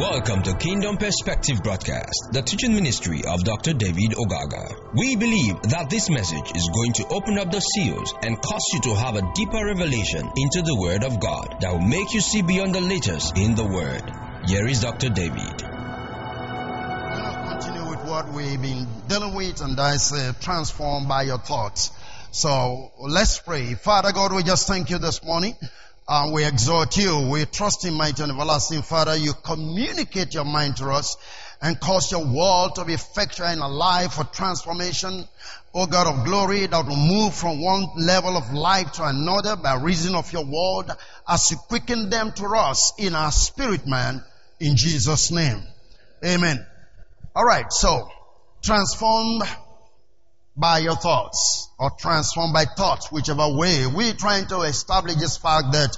Welcome to Kingdom Perspective Broadcast, the teaching ministry of Dr. David Ogaga. We believe that this message is going to open up the seals and cause you to have a deeper revelation into the Word of God that will make you see beyond the letters in the Word. Here is Dr. David. Continue with what we've been dealing with, and that's uh, transformed by your thoughts. So let's pray. Father God, we just thank you this morning. Uh, we exhort you. We trust in mighty and everlasting Father. You communicate your mind to us and cause your word to be effectual and alive for transformation. O God of glory, that will move from one level of life to another by reason of your word as you quicken them to us in our spirit man in Jesus name. Amen. All right. So transformed by your thoughts or transformed by thoughts, whichever way. We're trying to establish this fact that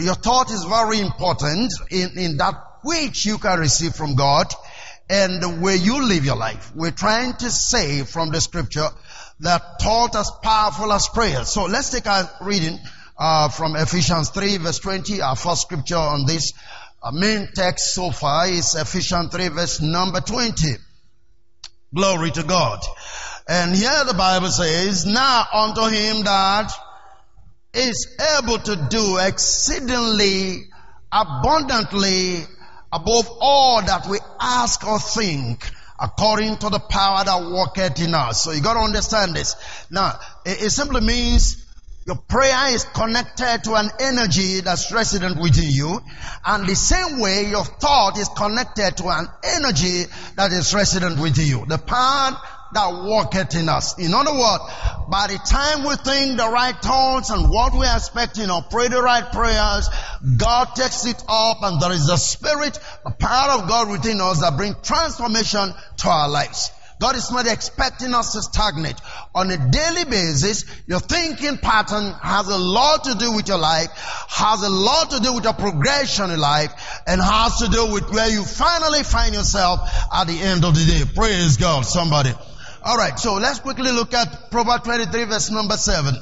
your thought is very important in, in that which you can receive from God and the way you live your life. We're trying to say from the scripture that thought as powerful as prayer. So let's take a reading uh, from Ephesians 3 verse 20, our first scripture on this. Our main text so far is Ephesians 3 verse number 20. Glory to God. And here the Bible says, Now unto him that is able to do exceedingly abundantly above all that we ask or think according to the power that worketh in us. So you got to understand this. Now, it, it simply means your prayer is connected to an energy that's resident within you. And the same way your thought is connected to an energy that is resident within you. The power that worketh in us. In other words, by the time we think the right thoughts and what we are expecting or pray the right prayers, God takes it up and there is a spirit, the power of God within us that brings transformation to our lives. God is not expecting us to stagnate. On a daily basis, your thinking pattern has a lot to do with your life, has a lot to do with your progression in life, and has to do with where you finally find yourself at the end of the day. Praise God, somebody. Alright, so let's quickly look at Proverbs 23 verse number 7.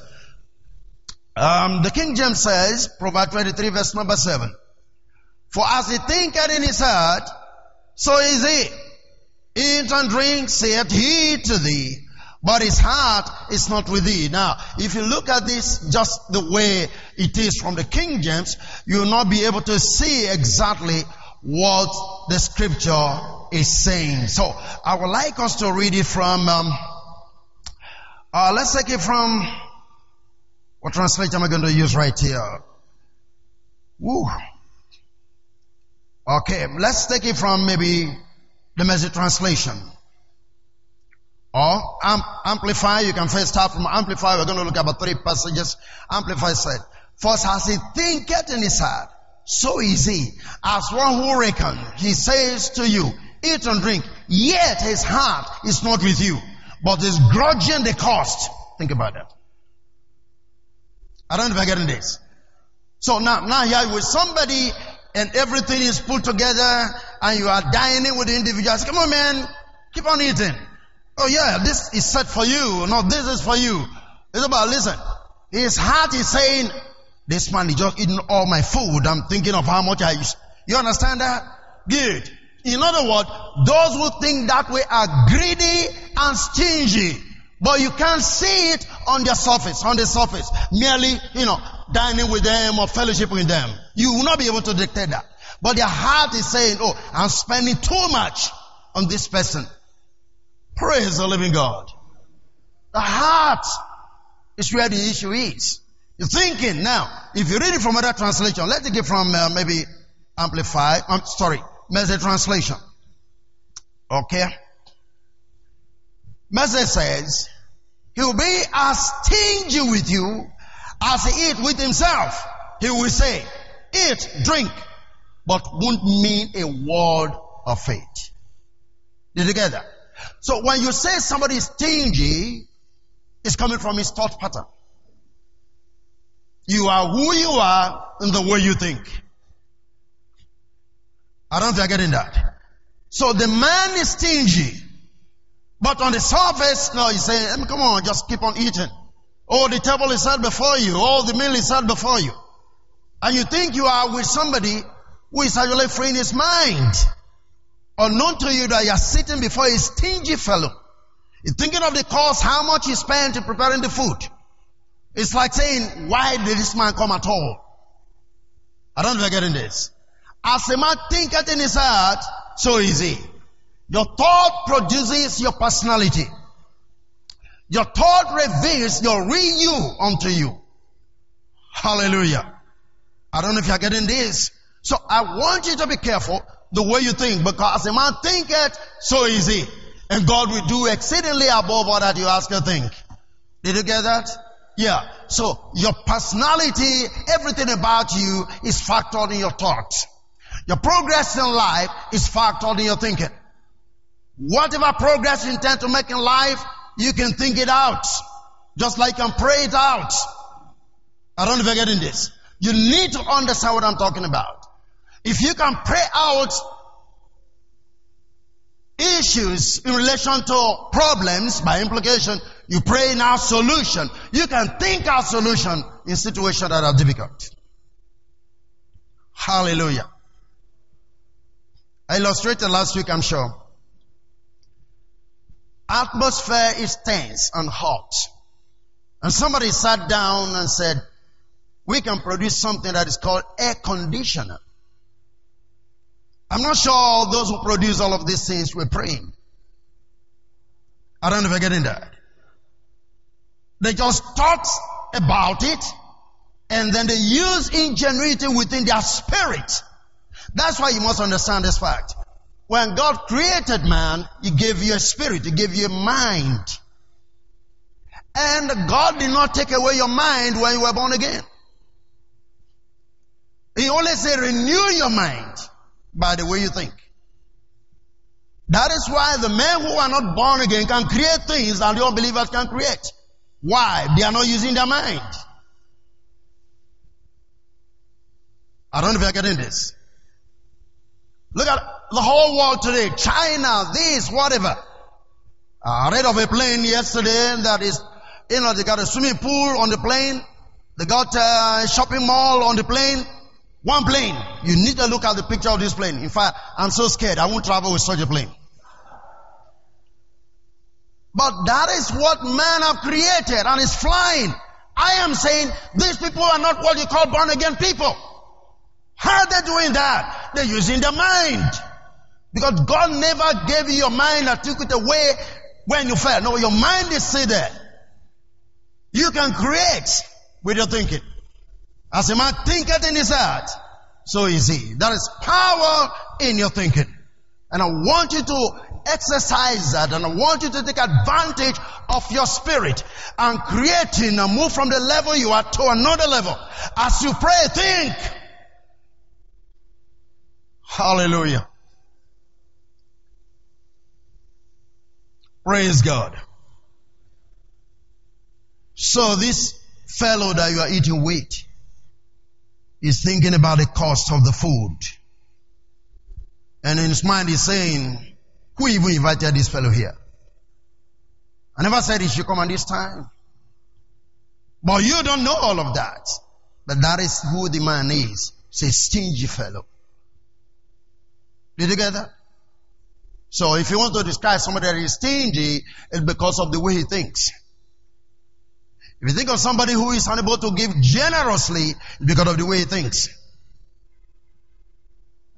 Um, the King James says, Proverbs 23 verse number 7. For as he thinketh in his heart, so is he. Eat and drink, saith he to thee, but his heart is not with thee. Now, if you look at this just the way it is from the King James, you will not be able to see exactly what the scripture is saying. So, I would like us to read it from, um, uh, let's take it from, what translation am I going to use right here? Woo. Okay, let's take it from maybe the message translation. Or um, Amplify, you can first start from Amplify. We're going to look at about three passages. Amplify said, First, as he thinketh in his heart, so is he. As one who reckon, he says to you, eat and drink, yet his heart is not with you, but is grudging the cost. Think about that. I don't know if I'm getting this. So now, now here with somebody and everything is put together and you are dining with the individuals. Come on, man. Keep on eating. Oh yeah, this is set for you. No, this is for you. It's about, listen. His heart is saying, this man is just eating all my food. I'm thinking of how much I. You understand that? Good. In other words, those who think that way are greedy and stingy. But you can't see it on the surface, on the surface. Merely, you know, dining with them or fellowship with them. You will not be able to dictate that. But their heart is saying, oh, I'm spending too much on this person. Praise the living God. The heart is where the issue is. You're thinking now, if you read it from other translation, let's take it from uh, maybe Amplify, I'm um, sorry, Message translation. Okay. Message says, he will be as stingy with you as he eat with himself. He will say, eat, drink, but won't mean a word of faith. You get that? So when you say somebody is stingy, it's coming from his thought pattern. You are who you are in the way you think. I don't think you're getting that. So the man is stingy. But on the surface, no, he's saying, come on, just keep on eating. Oh, the table is set before you. Oh, the meal is set before you. And you think you are with somebody who is actually freeing his mind. Unknown to you that you are sitting before a stingy fellow. He's thinking of the cost, how much he spent in preparing the food. It's like saying, why did this man come at all? I don't if you're getting this. As a man thinketh in his heart, so is he. Your thought produces your personality. Your thought reveals your real you unto you. Hallelujah. I don't know if you're getting this. So I want you to be careful the way you think because as a man thinketh, so is he. And God will do exceedingly above all that you ask or think. Did you get that? Yeah. So your personality, everything about you is factored in your thoughts. Your progress in life is factored in your thinking. Whatever progress you intend to make in life, you can think it out. Just like you can pray it out. I don't if you're getting this. You need to understand what I'm talking about. If you can pray out issues in relation to problems, by implication, you pray now solution. You can think out solution in situations that are difficult. Hallelujah. I illustrated last week, I'm sure. Atmosphere is tense and hot. And somebody sat down and said, we can produce something that is called air conditioner. I'm not sure those who produce all of these things were praying. I don't know if you're getting that. They just thought about it and then they use ingenuity within their spirit. That's why you must understand this fact. When God created man, He gave you a spirit, He gave you a mind. And God did not take away your mind when you were born again. He only said renew your mind by the way you think. That is why the men who are not born again can create things that the unbelievers can create. Why? They are not using their mind. I don't know if you're getting this. Look at the whole world today. China, this, whatever. I read of a plane yesterday that is, you know, they got a swimming pool on the plane. They got a shopping mall on the plane. One plane. You need to look at the picture of this plane. In fact, I'm so scared. I won't travel with such a plane. But that is what man have created and is flying. I am saying these people are not what you call born again people. How are they doing that? They're using their mind. Because God never gave you your mind and took it away when you fell. No, your mind is still there. You can create with your thinking. As a man thinketh in his heart, so is he. There is power in your thinking. And I want you to exercise that and I want you to take advantage of your spirit and creating and move from the level you are to another level. As you pray, think. Hallelujah. Praise God. So this fellow that you are eating with, is thinking about the cost of the food. And in his mind he's saying, who even invited this fellow here? I never said he should come at this time. But you don't know all of that. But that is who the man is. It's a stingy fellow. You get that? So if you want to describe somebody that is stingy, it's because of the way he thinks. If you think of somebody who is unable to give generously it's because of the way he thinks.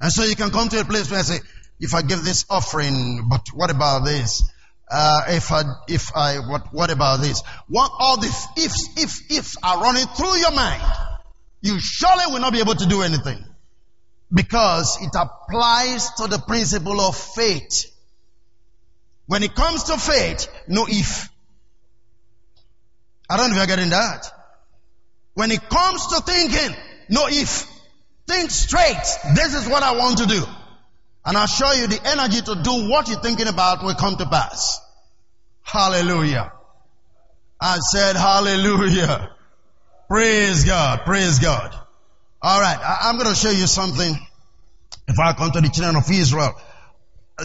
And so you can come to a place where I say, if I give this offering, but what about this? Uh, if I, if I, what, what about this? What all these ifs, if, ifs are running through your mind, you surely will not be able to do anything. Because it applies to the principle of faith. When it comes to faith, no if. I don't know if you're getting that. When it comes to thinking, no if. Think straight. This is what I want to do. And I'll show you the energy to do what you're thinking about will come to pass. Hallelujah. I said hallelujah. Praise God. Praise God. All right. I, am going to show you something if I come to the children of Israel.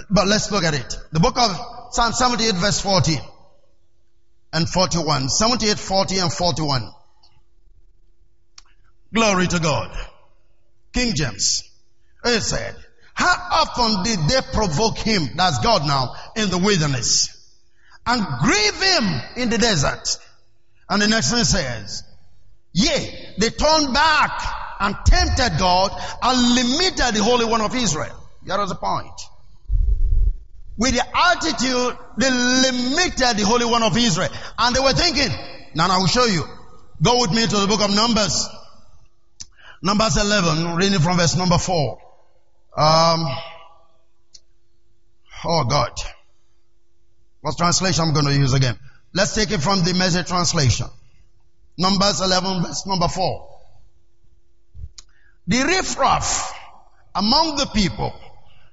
But let's look at it. The book of Psalm 78 verse 40 and 41. 78, 40 and 41. Glory to God. King James. He said, how often did they provoke him, that's God now, in the wilderness? And grieve him in the desert. And the next thing says, Yea, they turned back and tempted God and limited the Holy One of Israel. That was the point. With the attitude, they limited the Holy One of Israel. And they were thinking, now I will show you. Go with me to the book of Numbers. Numbers 11, reading from verse number 4. Um, oh God. What translation I'm going to use again? Let's take it from the message translation. Numbers 11, verse number 4. The riffraff among the people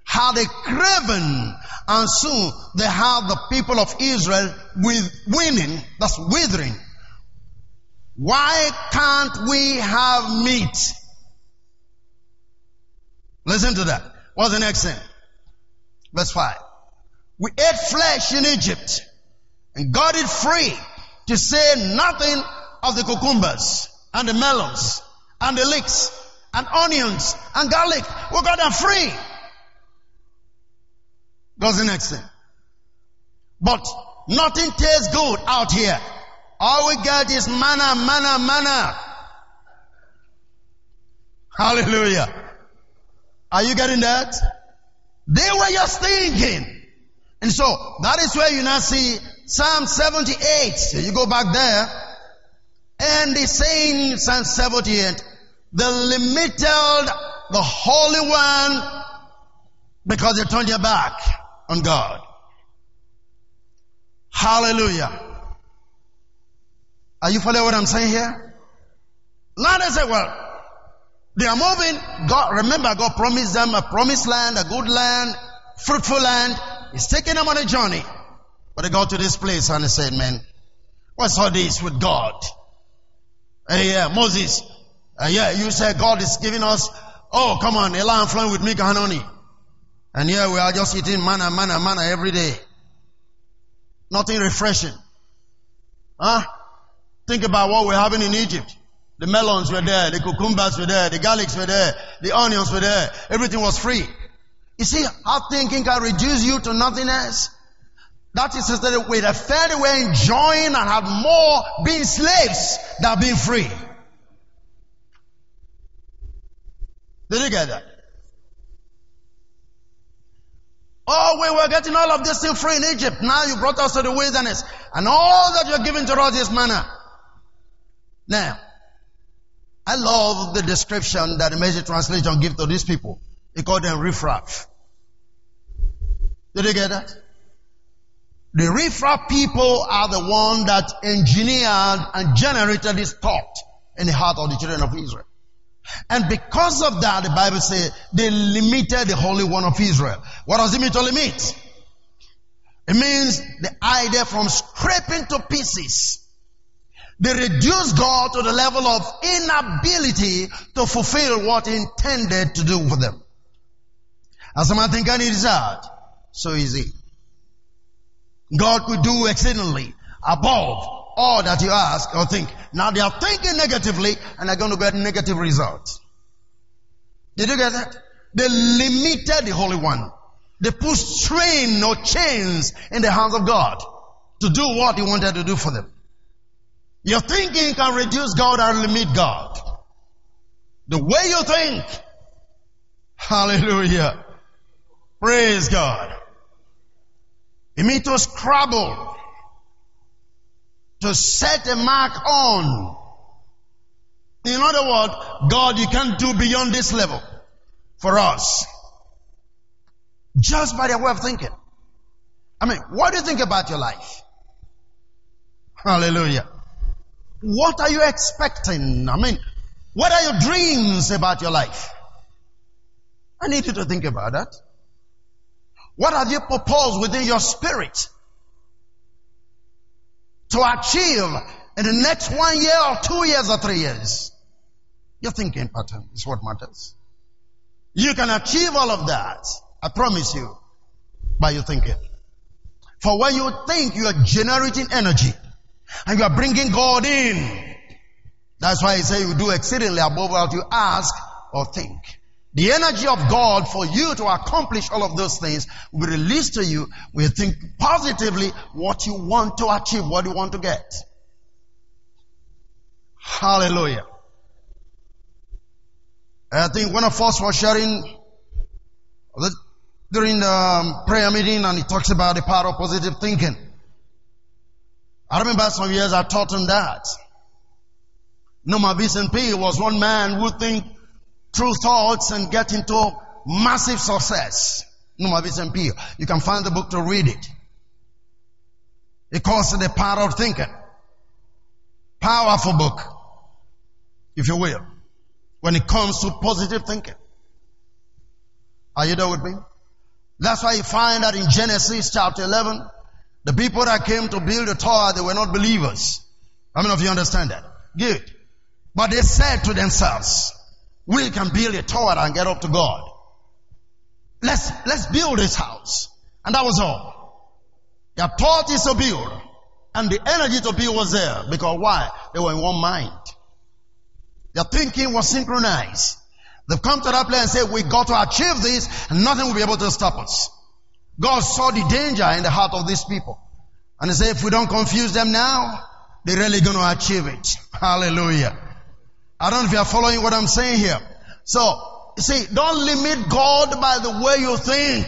had a craven and soon they had the people of Israel with winning, that's withering. Why can't we have meat? Listen to that. What's the next thing? Verse 5. We ate flesh in Egypt and got it free to say nothing of the cucumbers and the melons and the leeks and onions and garlic. We got them free. Goes the next thing. But nothing tastes good out here. All we get is manna, manna, manna. Hallelujah. Are you getting that? They were just thinking. And so that is where you now see Psalm 78. So you go back there and the saying Psalm 78, the limited, the Holy One, because they turned their back on God. Hallelujah. Are you following what I'm saying here? Now they say, well, they are moving. God, remember, God promised them a promised land, a good land, fruitful land. He's taking them on a journey. But they got to this place and they said, man, what's all this with God? Hey, yeah, Moses, uh, yeah, you said God is giving us, oh, come on, a lamb flowing with milk and honey. And here we are just eating manna, manna, manna every day. Nothing refreshing. Huh? Think about what we're having in Egypt. The melons were there, the cucumbers were there, the garlics were there, the onions were there. Everything was free. You see how thinking can reduce you to nothingness? That is instead with a fair way enjoying and have more being slaves than being free. Did you get that? Oh, we were getting all of this thing free in Egypt. Now you brought us to the wilderness. And all that you're giving to us is manna. Now, I love the description that the message translation gives to these people. He called them riffraff. Did you get that? The riffraff people are the one that engineered and generated this thought in the heart of the children of Israel. And because of that, the Bible says they limited the Holy One of Israel. What does it mean to limit? It means the idea from scraping to pieces they reduced God to the level of inability to fulfill what He intended to do for them. As a man think he desired, so is He. God could do exceedingly above all that you ask or think. Now they are thinking negatively and they're going to get negative results. Did you get that? They limited the Holy One. They put strain or chains in the hands of God to do what He wanted to do for them. Your thinking can reduce God and limit God. The way you think. Hallelujah. Praise God. You mean to scrabble. To set a mark on. In other words, God, you can't do beyond this level for us. Just by the way of thinking. I mean, what do you think about your life? Hallelujah. What are you expecting? I mean, what are your dreams about your life? I need you to think about that. What have you proposed within your spirit to achieve in the next one year or two years or three years? Your thinking pattern uh, is what matters. You can achieve all of that, I promise you, by your thinking. For when you think, you are generating energy. And you are bringing God in. That's why I say you do exceedingly above what you ask or think. The energy of God for you to accomplish all of those things will be released to you. We think positively what you want to achieve, what you want to get. Hallelujah. I think one of us was sharing during the um, prayer meeting and he talks about the power of positive thinking. I remember some years I taught him that. Norman Vincent Peale was one man who think through thoughts and get into massive success. Norman Peale. You can find the book to read it. It calls it the power of thinking. Powerful book, if you will, when it comes to positive thinking. Are you there with me? That's why you find that in Genesis chapter 11, the people that came to build the tower, they were not believers. How many of you understand that? Good. But they said to themselves, we can build a tower and get up to God. Let's, let's build this house. And that was all. Their thought is to build. And the energy to build was there. Because why? They were in one mind. Their thinking was synchronized. They've come to that place and said, we got to achieve this and nothing will be able to stop us. God saw the danger in the heart of these people. And he said, if we don't confuse them now, they're really going to achieve it. Hallelujah. I don't know if you are following what I'm saying here. So, see, don't limit God by the way you think.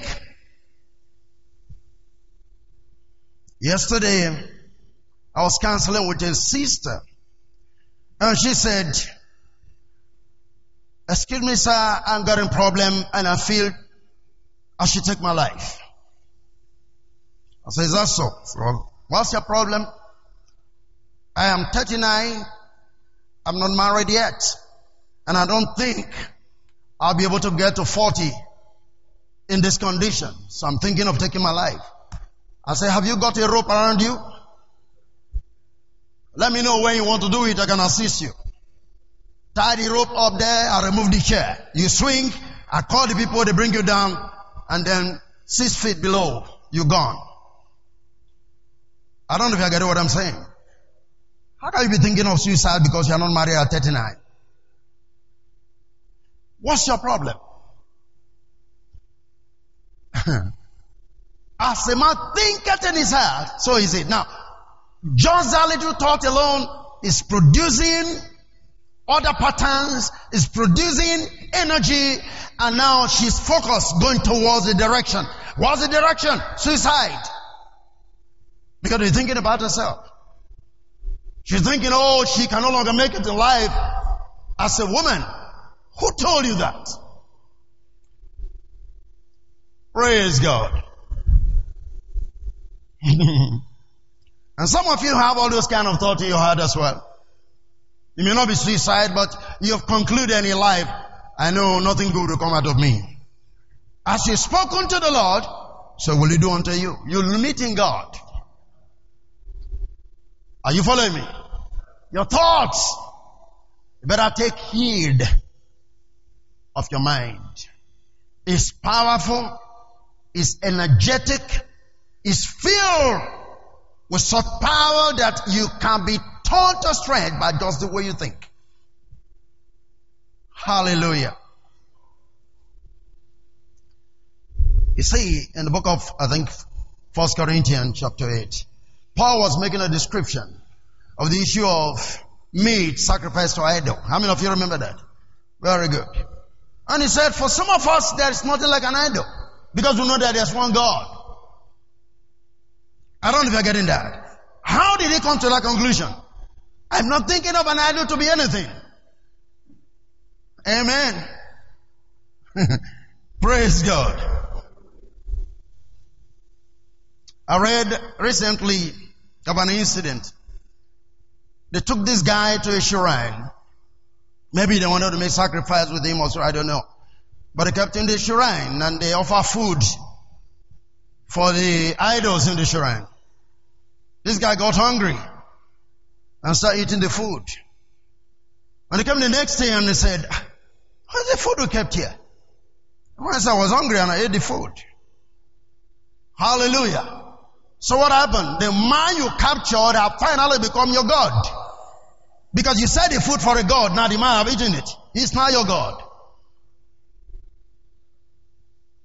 Yesterday, I was counseling with a sister. And she said, excuse me, sir, I'm getting problem and I feel I should take my life. I said, is that so? Well, what's your problem? I am 39 I'm not married yet. And I don't think I'll be able to get to 40 in this condition. So I'm thinking of taking my life. I say, have you got a rope around you? Let me know when you want to do it. I can assist you. Tie the rope up there. I remove the chair. You swing. I call the people. They bring you down. And then six feet below, you're gone. I don't know if you get what I'm saying. How can you be thinking of suicide because you're not married at 39? What's your problem? As a man thinketh in his heart, so is it. Now, just that little thought alone is producing other patterns, is producing energy, and now she's focused going towards the direction. What's the direction? Suicide. Because she's thinking about herself. She's thinking, oh, she can no longer make it in life as a woman. Who told you that? Praise God. and some of you have all those kind of thoughts in your heart as well. It may not be suicide, but you have concluded in life, I know nothing good will come out of me. As you've spoken to the Lord, so will he do unto you. You're meeting God. Are you following me? Your thoughts. You better take heed of your mind. It's powerful, it's energetic, it's filled with such power that you can be taught to strength by just the way you think. Hallelujah. You see, in the book of, I think, First Corinthians chapter 8, Paul was making a description of the issue of meat sacrificed to idol. How many of you remember that? Very good. And he said, for some of us, there is nothing like an idol. Because we know that there's one God. I don't know if you're getting that. How did he come to that conclusion? I'm not thinking of an idol to be anything. Amen. Praise God. I read recently of an incident they took this guy to a shrine. Maybe they wanted to make sacrifice with him also, I don't know. But they kept in the shrine and they offer food for the idols in the shrine. This guy got hungry and started eating the food. When he came the next day and he said, ah, what's the food we kept here? Once I was hungry and I ate the food. Hallelujah. So what happened? The man you captured have finally become your God. Because you said the food for a God, now the man have eaten it. He's now your God.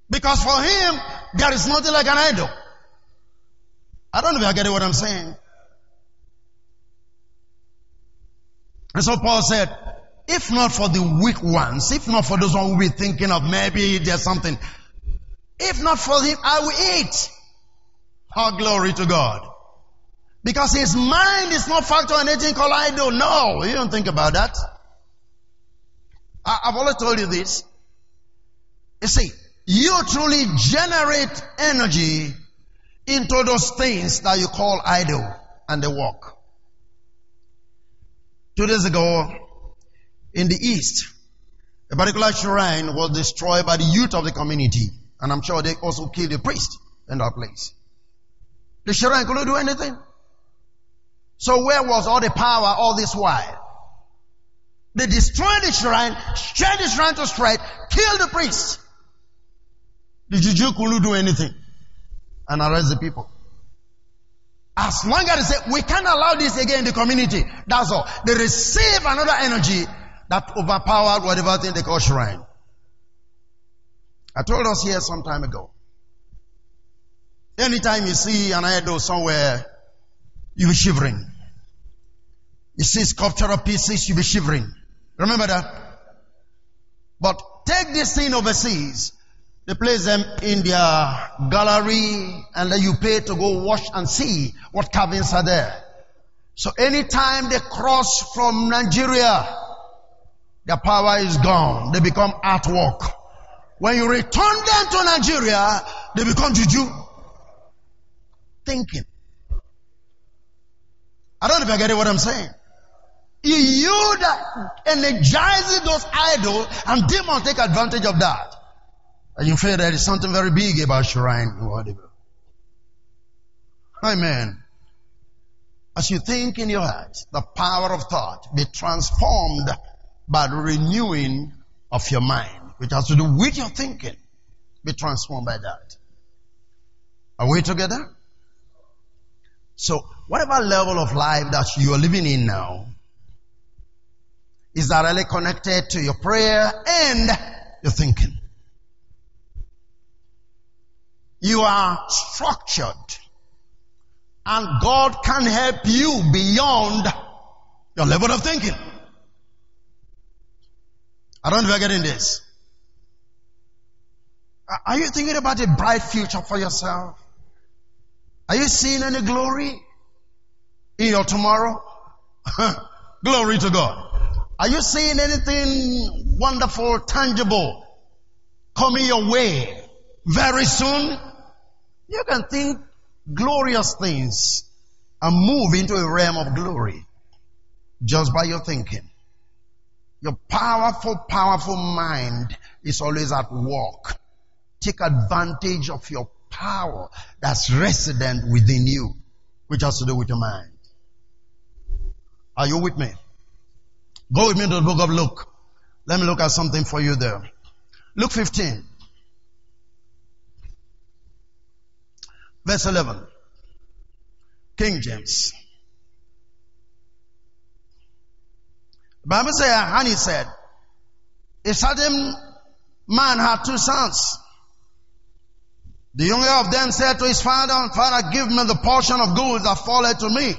Because for him, there is nothing like an idol. I don't know if you get what I'm saying. And so Paul said, if not for the weak ones, if not for those who will be thinking of maybe there's something, if not for him, I will eat. All glory to God. Because his mind is not factor in anything called idol. No, you don't think about that. I, I've always told you this. You see, you truly generate energy into those things that you call idol and they work. Two days ago, in the east, a particular shrine was destroyed by the youth of the community. And I'm sure they also killed a priest in that place. The shrine couldn't do anything. So where was all the power all this while? They destroyed the shrine, shed the shrine to straight, killed the priest. The juju couldn't do anything and arrest the people. As long as they say, we can't allow this again in the community. That's all. They receive another energy that overpowered whatever thing they call shrine. I told us here some time ago. Anytime you see an idol somewhere, you'll be shivering. You see sculptural pieces, you'll be shivering. Remember that? But take this thing overseas they place them in their gallery and then you pay to go watch and see what carvings are there. So anytime they cross from Nigeria, their power is gone. They become artwork. When you return them to Nigeria, they become juju. Thinking. I don't know if I get what I'm saying. You that energizes those idols and demons take advantage of that. And you feel there is something very big about shrine or whatever. Amen. As you think in your heart, the power of thought be transformed by the renewing of your mind, which has to do with your thinking. Be transformed by that. Are we together? So, whatever level of life that you are living in now is directly connected to your prayer and your thinking. You are structured. And God can help you beyond your level of thinking. I don't know if you're getting this. Are you thinking about a bright future for yourself? Are you seeing any glory in your tomorrow? glory to God. Are you seeing anything wonderful, tangible coming your way very soon? You can think glorious things and move into a realm of glory just by your thinking. Your powerful, powerful mind is always at work. Take advantage of your power that's resident within you, which has to do with your mind. Are you with me? Go with me to the book of Luke. Let me look at something for you there. Luke 15. Verse 11. King James. Bible says, and he said, a certain man had two sons. The younger of them said to his father, Father, give me the portion of goods that falleth to me.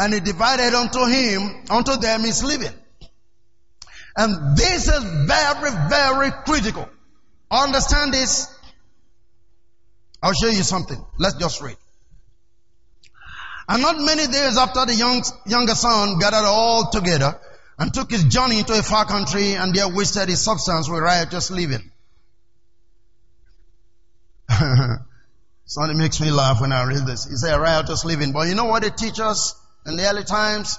And he divided unto him, unto them his living. And this is very, very critical. Understand this? I'll show you something. Let's just read. And not many days after the young, younger son gathered all together and took his journey into a far country and there wasted his substance with riotous living. Something makes me laugh when I read this. He said riotous living. But you know what they teach us in the early times?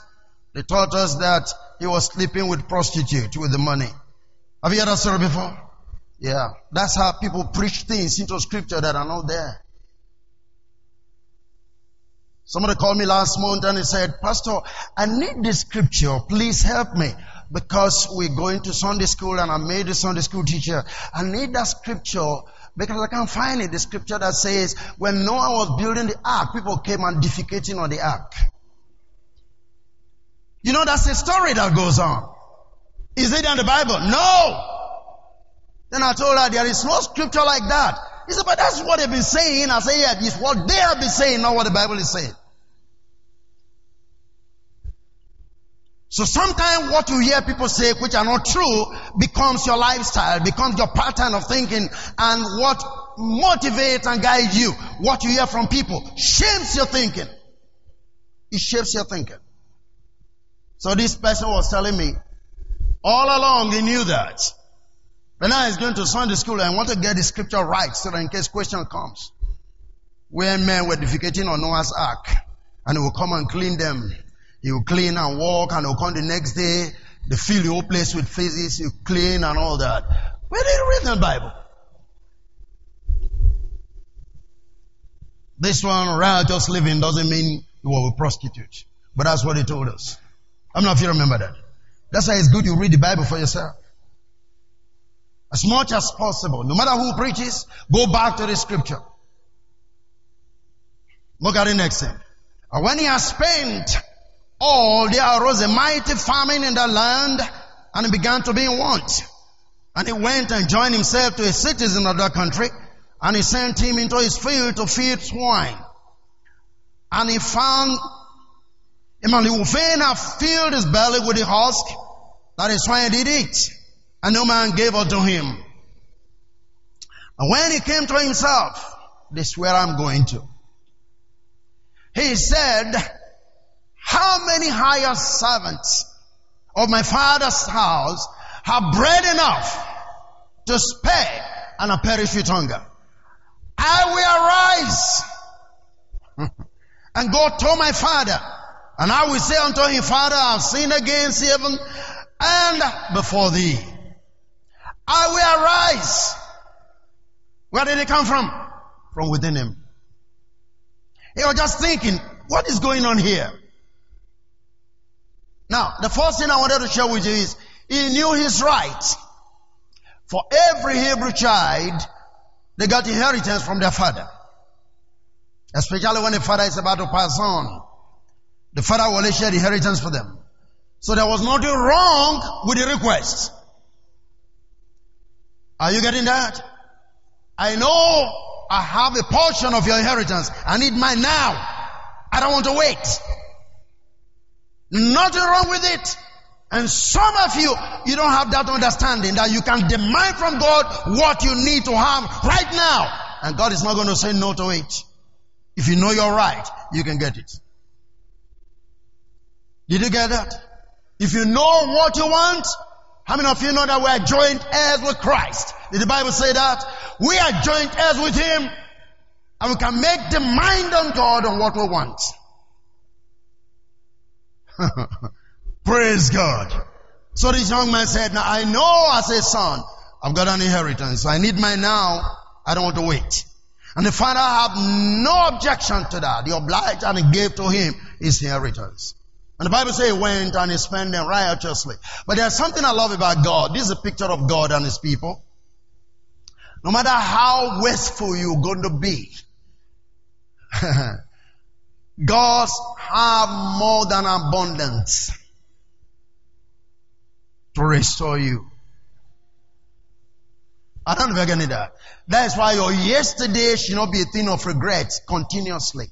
They taught us that he was sleeping with prostitutes with the money. Have you heard that story before? Yeah. That's how people preach things into scripture that are not there. Somebody called me last month and he said, Pastor, I need this scripture. Please help me. Because we're going to Sunday school and I made a Sunday school teacher. I need that scripture because I can't find it. The scripture that says when Noah was building the ark, people came and defecating on the ark. You know, that's a story that goes on. Is it in the Bible? No. Then I told her there is no scripture like that. He said, but that's what they've been saying. I said, yeah, it's what they have been saying, not what the Bible is saying. So sometimes what you hear people say which are not true becomes your lifestyle, becomes your pattern of thinking and what motivates and guides you. What you hear from people shapes your thinking. It shapes your thinking. So this person was telling me, all along he knew that. But now he's going to Sunday school and want to get the scripture right so that in case question comes. When men were defecating on Noah's ark and he will come and clean them he will clean and walk and he'll come the next day. They fill the whole place with faces. You clean and all that. Where did you read the Bible? This one, righteous living doesn't mean you will be prostitute. But that's what he told us. I'm not if you remember that. That's why it's good you read the Bible for yourself. As much as possible. No matter who preaches, go back to the scripture. Look at the next thing. And when he has spent all there arose a mighty famine in the land and he began to be in want. And he went and joined himself to a citizen of that country and he sent him into his field to feed swine. And he found and he would fain have filled his belly with the husk that his swine did eat. And no man gave unto him. And when he came to himself, this is where I'm going to. He said, how many hired servants of my father's house have bread enough to spare and are perish with hunger? I will arise and go to my father and I will say unto him, Father, I have sinned against heaven and before thee. I will arise. Where did it come from? From within him. He was just thinking, what is going on here? Now, the first thing I wanted to share with you is he knew his right. For every Hebrew child, they got inheritance from their father. Especially when the father is about to pass on. The father will share inheritance for them. So there was nothing wrong with the request. Are you getting that? I know I have a portion of your inheritance. I need mine now. I don't want to wait. Nothing wrong with it. And some of you, you don't have that understanding that you can demand from God what you need to have right now. And God is not going to say no to it. If you know you're right, you can get it. Did you get that? If you know what you want, how many of you know that we are joint heirs with Christ? Did the Bible say that? We are joint heirs with Him and we can make the mind on God on what we want. Praise God. So this young man said, now I know as a son, I've got an inheritance. So I need mine now. I don't want to wait. And the father had no objection to that. He obliged and he gave to him his inheritance. And the Bible says he went and he spent them righteously. But there's something I love about God. This is a picture of God and his people. No matter how wasteful you're going to be, God's have more than abundance to restore you. I don't know if you're getting that. That's why your yesterday should not be a thing of regret continuously.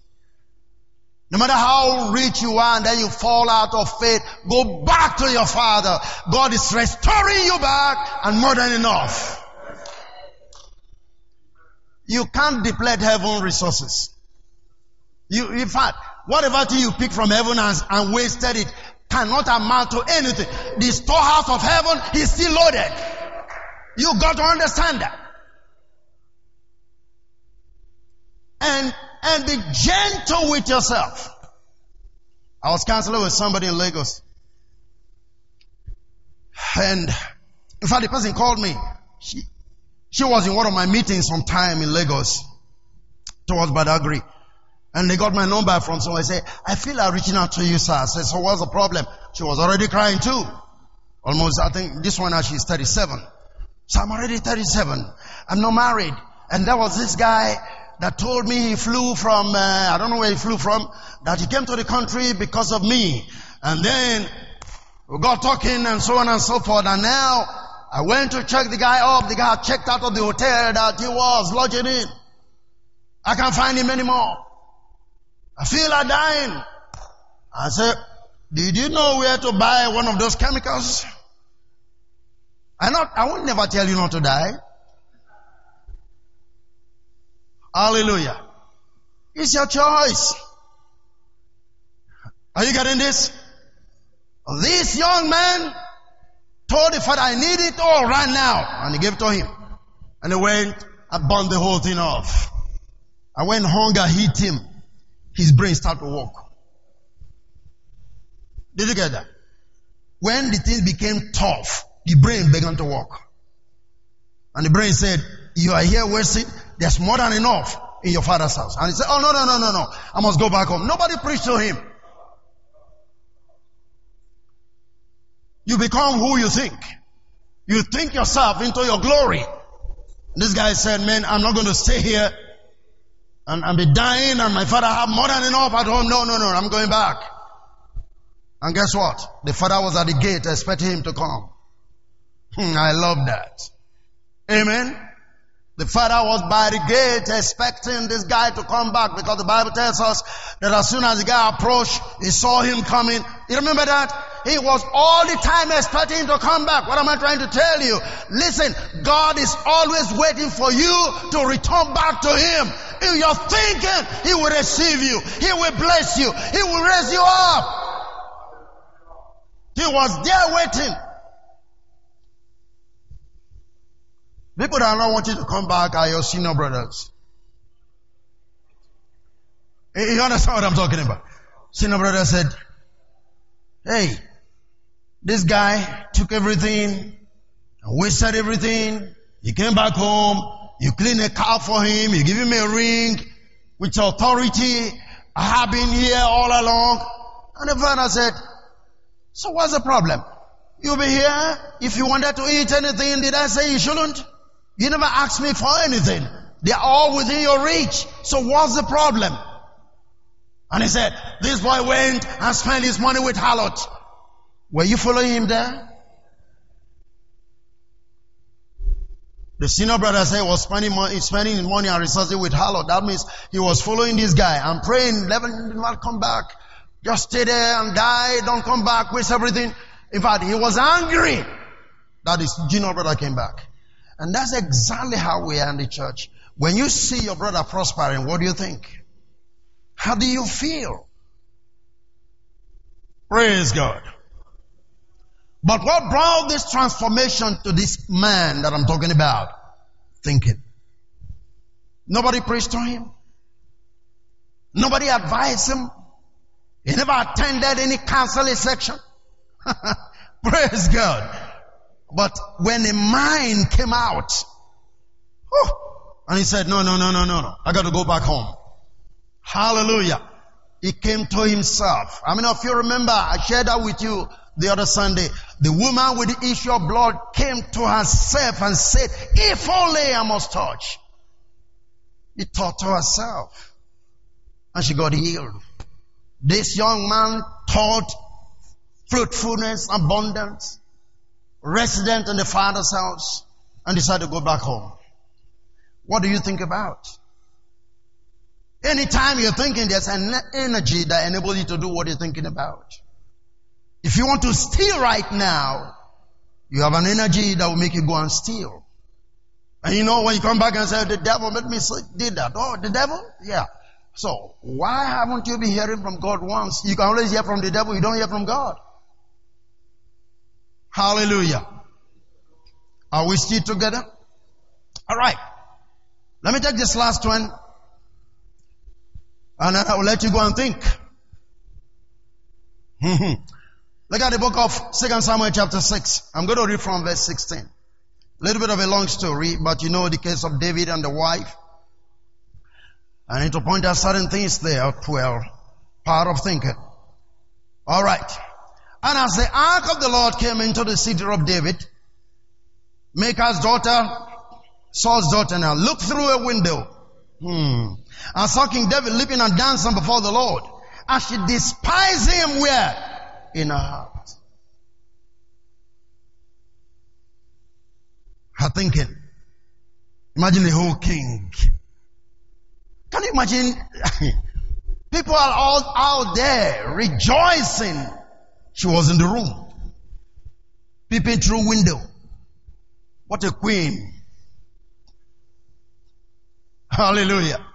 Matter how rich you are and then you fall out of faith, go back to your father. God is restoring you back and more than enough. You can't deplete heaven resources. You, in fact, whatever thing you pick from heaven and, and wasted it cannot amount to anything. The storehouse of heaven is still loaded. You got to understand that. And, and be gentle with yourself. I was counseling with somebody in Lagos. And in fact, the person called me. She, she was in one of my meetings sometime in Lagos towards Badagry. And they got my number from someone. I say, I feel like reaching out to you, sir. I said, so what's the problem? She was already crying too. Almost, I think this one now she's 37. So I'm already 37. I'm not married. And there was this guy that told me he flew from, uh, I don't know where he flew from, that he came to the country because of me. And then we got talking and so on and so forth. And now I went to check the guy up. The guy checked out of the hotel that he was lodging in. I can't find him anymore. I feel like dying. I said, did you know where to buy one of those chemicals? I not, I will never tell you not to die. Hallelujah. It's your choice. Are you getting this? This young man told the father, I need it all right now. And he gave it to him. And he went and burned the whole thing off. And when hunger hit him, his brain started to work. Did you get that? When the things became tough, the brain began to work. And the brain said, you are here wasting, there's more than enough in your father's house. And he said, oh no, no, no, no, no, I must go back home. Nobody preached to him. You become who you think. You think yourself into your glory. This guy said, man, I'm not going to stay here and, and be dying and my father have more than enough at home. No, no, no, I'm going back. And guess what? The father was at the gate expecting him to come. Hmm, I love that. Amen. The father was by the gate expecting this guy to come back because the Bible tells us that as soon as the guy approached, he saw him coming. You remember that? He was all the time expecting to come back. What am I trying to tell you? Listen, God is always waiting for you to return back to Him. If you're thinking, He will receive you. He will bless you. He will raise you up. He was there waiting. People that are not want you to come back are your senior brothers. You understand what I'm talking about? Senior brother said, Hey, this guy took everything, wasted everything. He came back home. You clean a car for him. You give him a ring with authority. I have been here all along. And the father said, so what's the problem? You'll be here. If you wanted to eat anything, did I say you shouldn't? You never asked me for anything. They're all within your reach. So what's the problem? And he said, this boy went and spent his money with harlot. Were you following him there? The senior brother said he was spending money, spending his money and resources with harlot. That means he was following this guy and praying, never did not come back. Just stay there and die. Don't come back. Waste everything. In fact, he was angry that his junior brother came back. And that's exactly how we are in the church. When you see your brother prospering, what do you think? How do you feel? Praise God. But what brought this transformation to this man that I'm talking about? Thinking. Nobody preached to him. Nobody advised him. He never attended any counseling section. Praise God. But when the mind came out, whew, and he said, no, no, no, no, no, no. I got to go back home. Hallelujah. He came to himself. I mean, if you remember? I shared that with you the other Sunday. The woman with the issue of blood came to herself and said, if only I must touch. He thought to herself. And she got healed. This young man taught fruitfulness, abundance, resident in the father's house, and decide to go back home. What do you think about? Anytime you're thinking, there's an energy that enables you to do what you're thinking about. If you want to steal right now, you have an energy that will make you go and steal. And you know, when you come back and say, the devil made me did that. Oh, the devil? Yeah. So, why haven't you been hearing from God once? You can always hear from the devil, you don't hear from God. Hallelujah. Are we still together? Alright. Let me take this last one. And I will let you go and think. Hmm. Look at the book of 2 Samuel chapter 6. I'm going to read from verse 16. A little bit of a long story, but you know the case of David and the wife. I need to point out certain things there, 12. part of thinking. Alright. And as the ark of the Lord came into the city of David, Michal's daughter, Saul's daughter now, looked through a window. Hmm. And saw King David leaping and dancing before the Lord. And she despised him where? In her heart. Her thinking. Imagine the whole king. Can you imagine? People are all out there rejoicing. She was in the room. Peeping through window. What a queen. Hallelujah.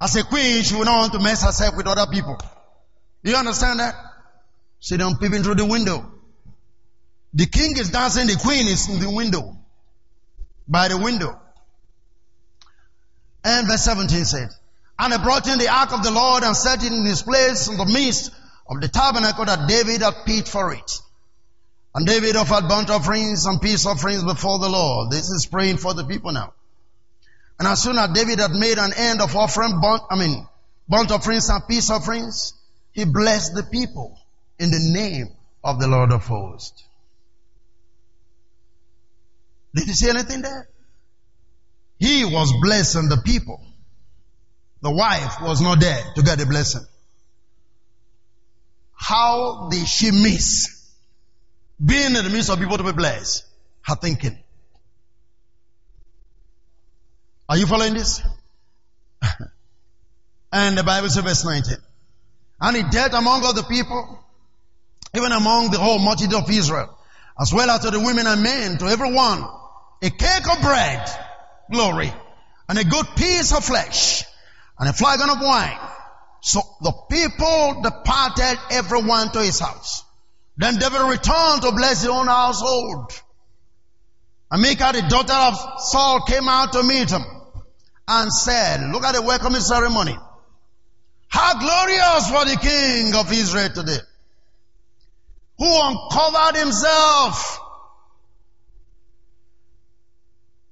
As a queen, she would not want to mess herself with other people. You understand that? She don't peep through the window. The king is dancing, the queen is in the window. By the window. And verse 17 said, And they brought in the ark of the Lord and set it in his place in the midst of the tabernacle that David had paid for it. And David offered burnt offerings and peace offerings before the Lord. This is praying for the people now. And as soon as David had made an end of offering burnt, I mean, burnt offerings and peace offerings, he blessed the people in the name of the Lord of hosts. Did you see anything there? He was blessing the people. The wife was not there to get the blessing. How did she miss being in the midst of people to be blessed? Her thinking. Are you following this? and the Bible says verse 19. And he dealt among all the people, even among the whole multitude of Israel, as well as to the women and men, to everyone, a cake of bread, glory, and a good piece of flesh, and a flagon of wine. So the people departed everyone to his house. Then David returned to bless his own household. And Michal, the daughter of Saul, came out to meet him and said, look at the welcoming ceremony. How glorious for the king of Israel today, who uncovered himself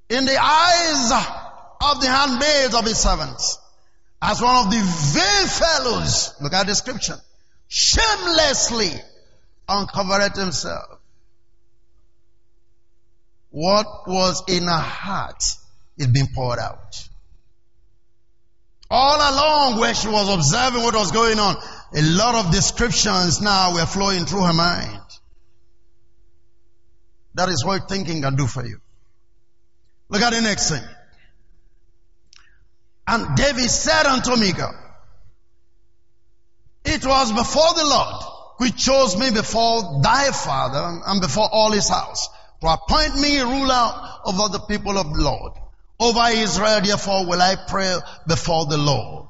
in the eyes of the handmaids of his servants as one of the vain fellows. Look at the description. Shamelessly uncovered himself. What was in her heart is being poured out. All along where she was observing what was going on, a lot of descriptions now were flowing through her mind. That is what thinking can do for you. Look at the next thing. And David said unto Michal, It was before the Lord which chose me before thy father and before all his house to appoint me ruler over the people of the Lord. Over Israel, therefore, will I pray before the Lord.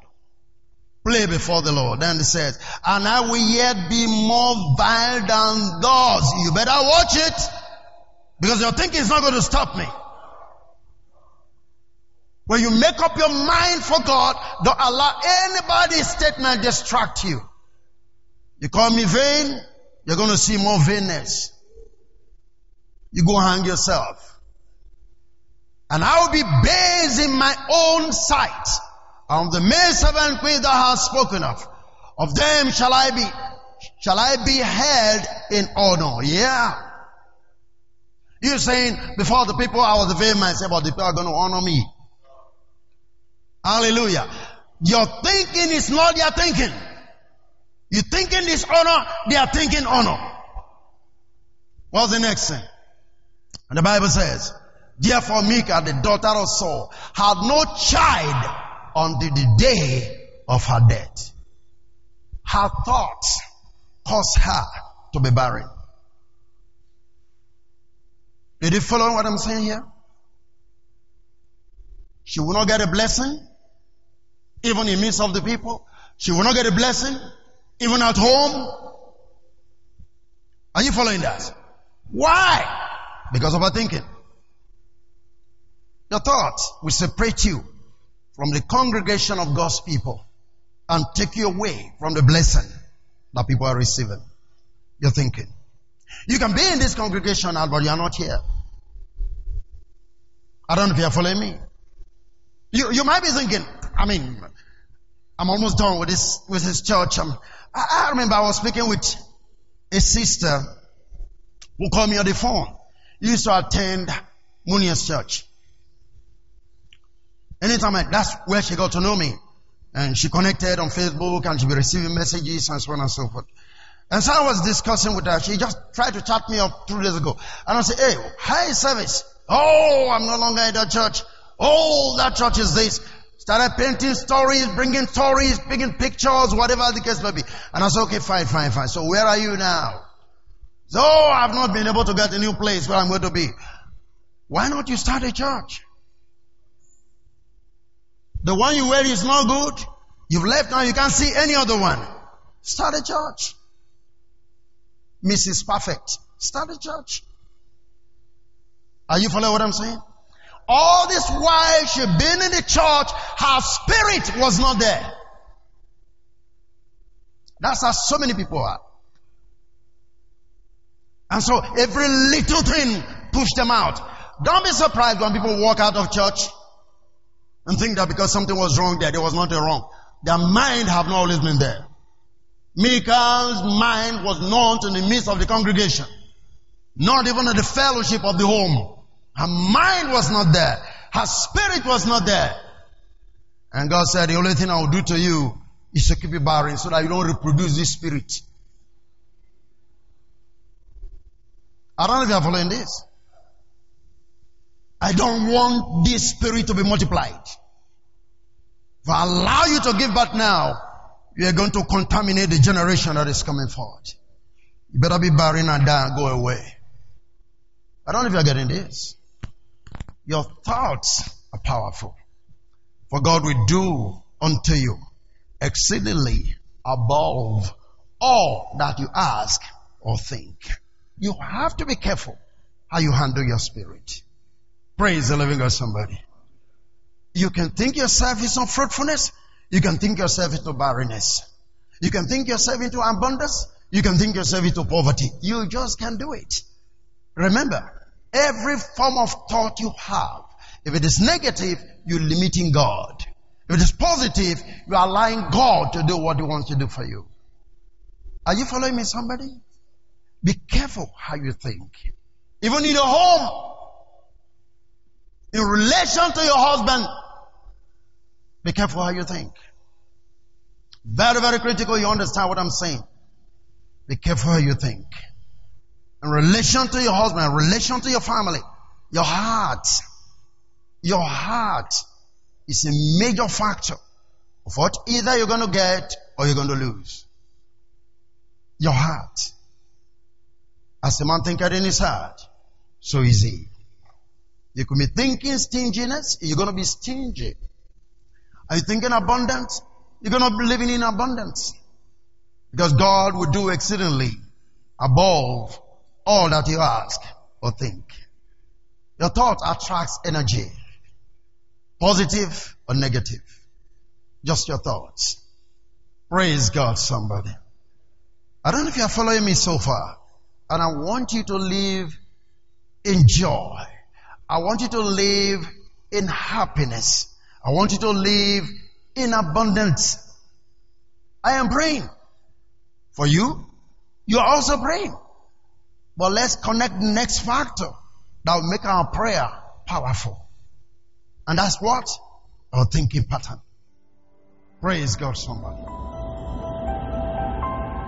Play before the Lord. Then he says, and I will yet be more vile than those. You better watch it because your thinking is not going to stop me. When you make up your mind for God, don't allow anybody's statement distract you. You call me vain, you're going to see more vainness. You go hang yourself. And I will be based in my own sight on the maid servant which thou hast spoken of. Of them shall I be, shall I be held in honor. Yeah. You're saying before the people I was vain say, but the people are going to honor me. Hallelujah. Your thinking is not their thinking. You thinking this honor, they are thinking honor. What's the next thing? And the Bible says, Therefore Michal, the daughter of Saul, had no child until the day of her death. Her thoughts caused her to be barren. Did you follow what I'm saying here? She will not get a blessing, even in midst of the people. She will not get a blessing, even at home. Are you following that? Why? Because of her thinking. Your thoughts will separate you from the congregation of God's people and take you away from the blessing that people are receiving. You're thinking. You can be in this congregation now, but you are not here. I don't know if you're following me. You, you might be thinking, I mean, I'm almost done with this, with this church. I, I remember I was speaking with a sister who called me on the phone. used to attend Munia's church. Anytime I, that's where she got to know me. And she connected on Facebook and she be receiving messages and so on and so forth. And so I was discussing with her. She just tried to chat me up two days ago. And I said, hey, high service. Oh, I'm no longer in that church. Oh, that church is this. Started painting stories, bringing stories, bringing pictures, whatever the case may be. And I said, okay, fine, fine, fine. So where are you now? So I've not been able to get a new place where I'm going to be. Why not you start a church? The one you wear is not good. You've left now, you can't see any other one. Start a church. Mrs. Perfect. Start a church. Are you following what I'm saying? All this while she'd been in the church, her spirit was not there. That's how so many people are. And so every little thing pushed them out. Don't be surprised when people walk out of church and think that because something was wrong there, there was nothing wrong. Their mind have not always been there. Michal's mind was not in the midst of the congregation. Not even in the fellowship of the home. Her mind was not there. Her spirit was not there. And God said, the only thing I will do to you is to keep you barren so that you don't reproduce this spirit. I don't know if you are following this. I don't want this spirit to be multiplied. If I allow you to give birth now, you are going to contaminate the generation that is coming forward. You better be barren and die and go away. I don't know if you're getting this. Your thoughts are powerful. For God will do unto you exceedingly above all that you ask or think. You have to be careful how you handle your spirit. Praise the living God, somebody. You can think yourself into fruitfulness. You can think yourself into barrenness. You can think yourself into abundance. You can think yourself into poverty. You just can't do it. Remember, every form of thought you have, if it is negative, you're limiting God. If it is positive, you are allowing God to do what He wants to do for you. Are you following me, somebody? Be careful how you think. Even in your home, in relation to your husband, be careful how you think. Very, very critical. You understand what I'm saying. Be careful how you think. In relation to your husband, in relation to your family, your heart, your heart is a major factor of what either you're going to get or you're going to lose. Your heart. As a man thinketh in his heart, so is he. You could be thinking stinginess, you're going to be stingy. Are you thinking abundance? You're going to be living in abundance. Because God will do exceedingly above all that you ask or think. Your thought attracts energy. Positive or negative. Just your thoughts. Praise God, somebody. I don't know if you are following me so far. And I want you to live in joy. I want you to live in happiness. I want you to live in abundance. I am praying for you. You are also praying. But let's connect the next factor that will make our prayer powerful. And that's what? Our thinking pattern. Praise God, somebody.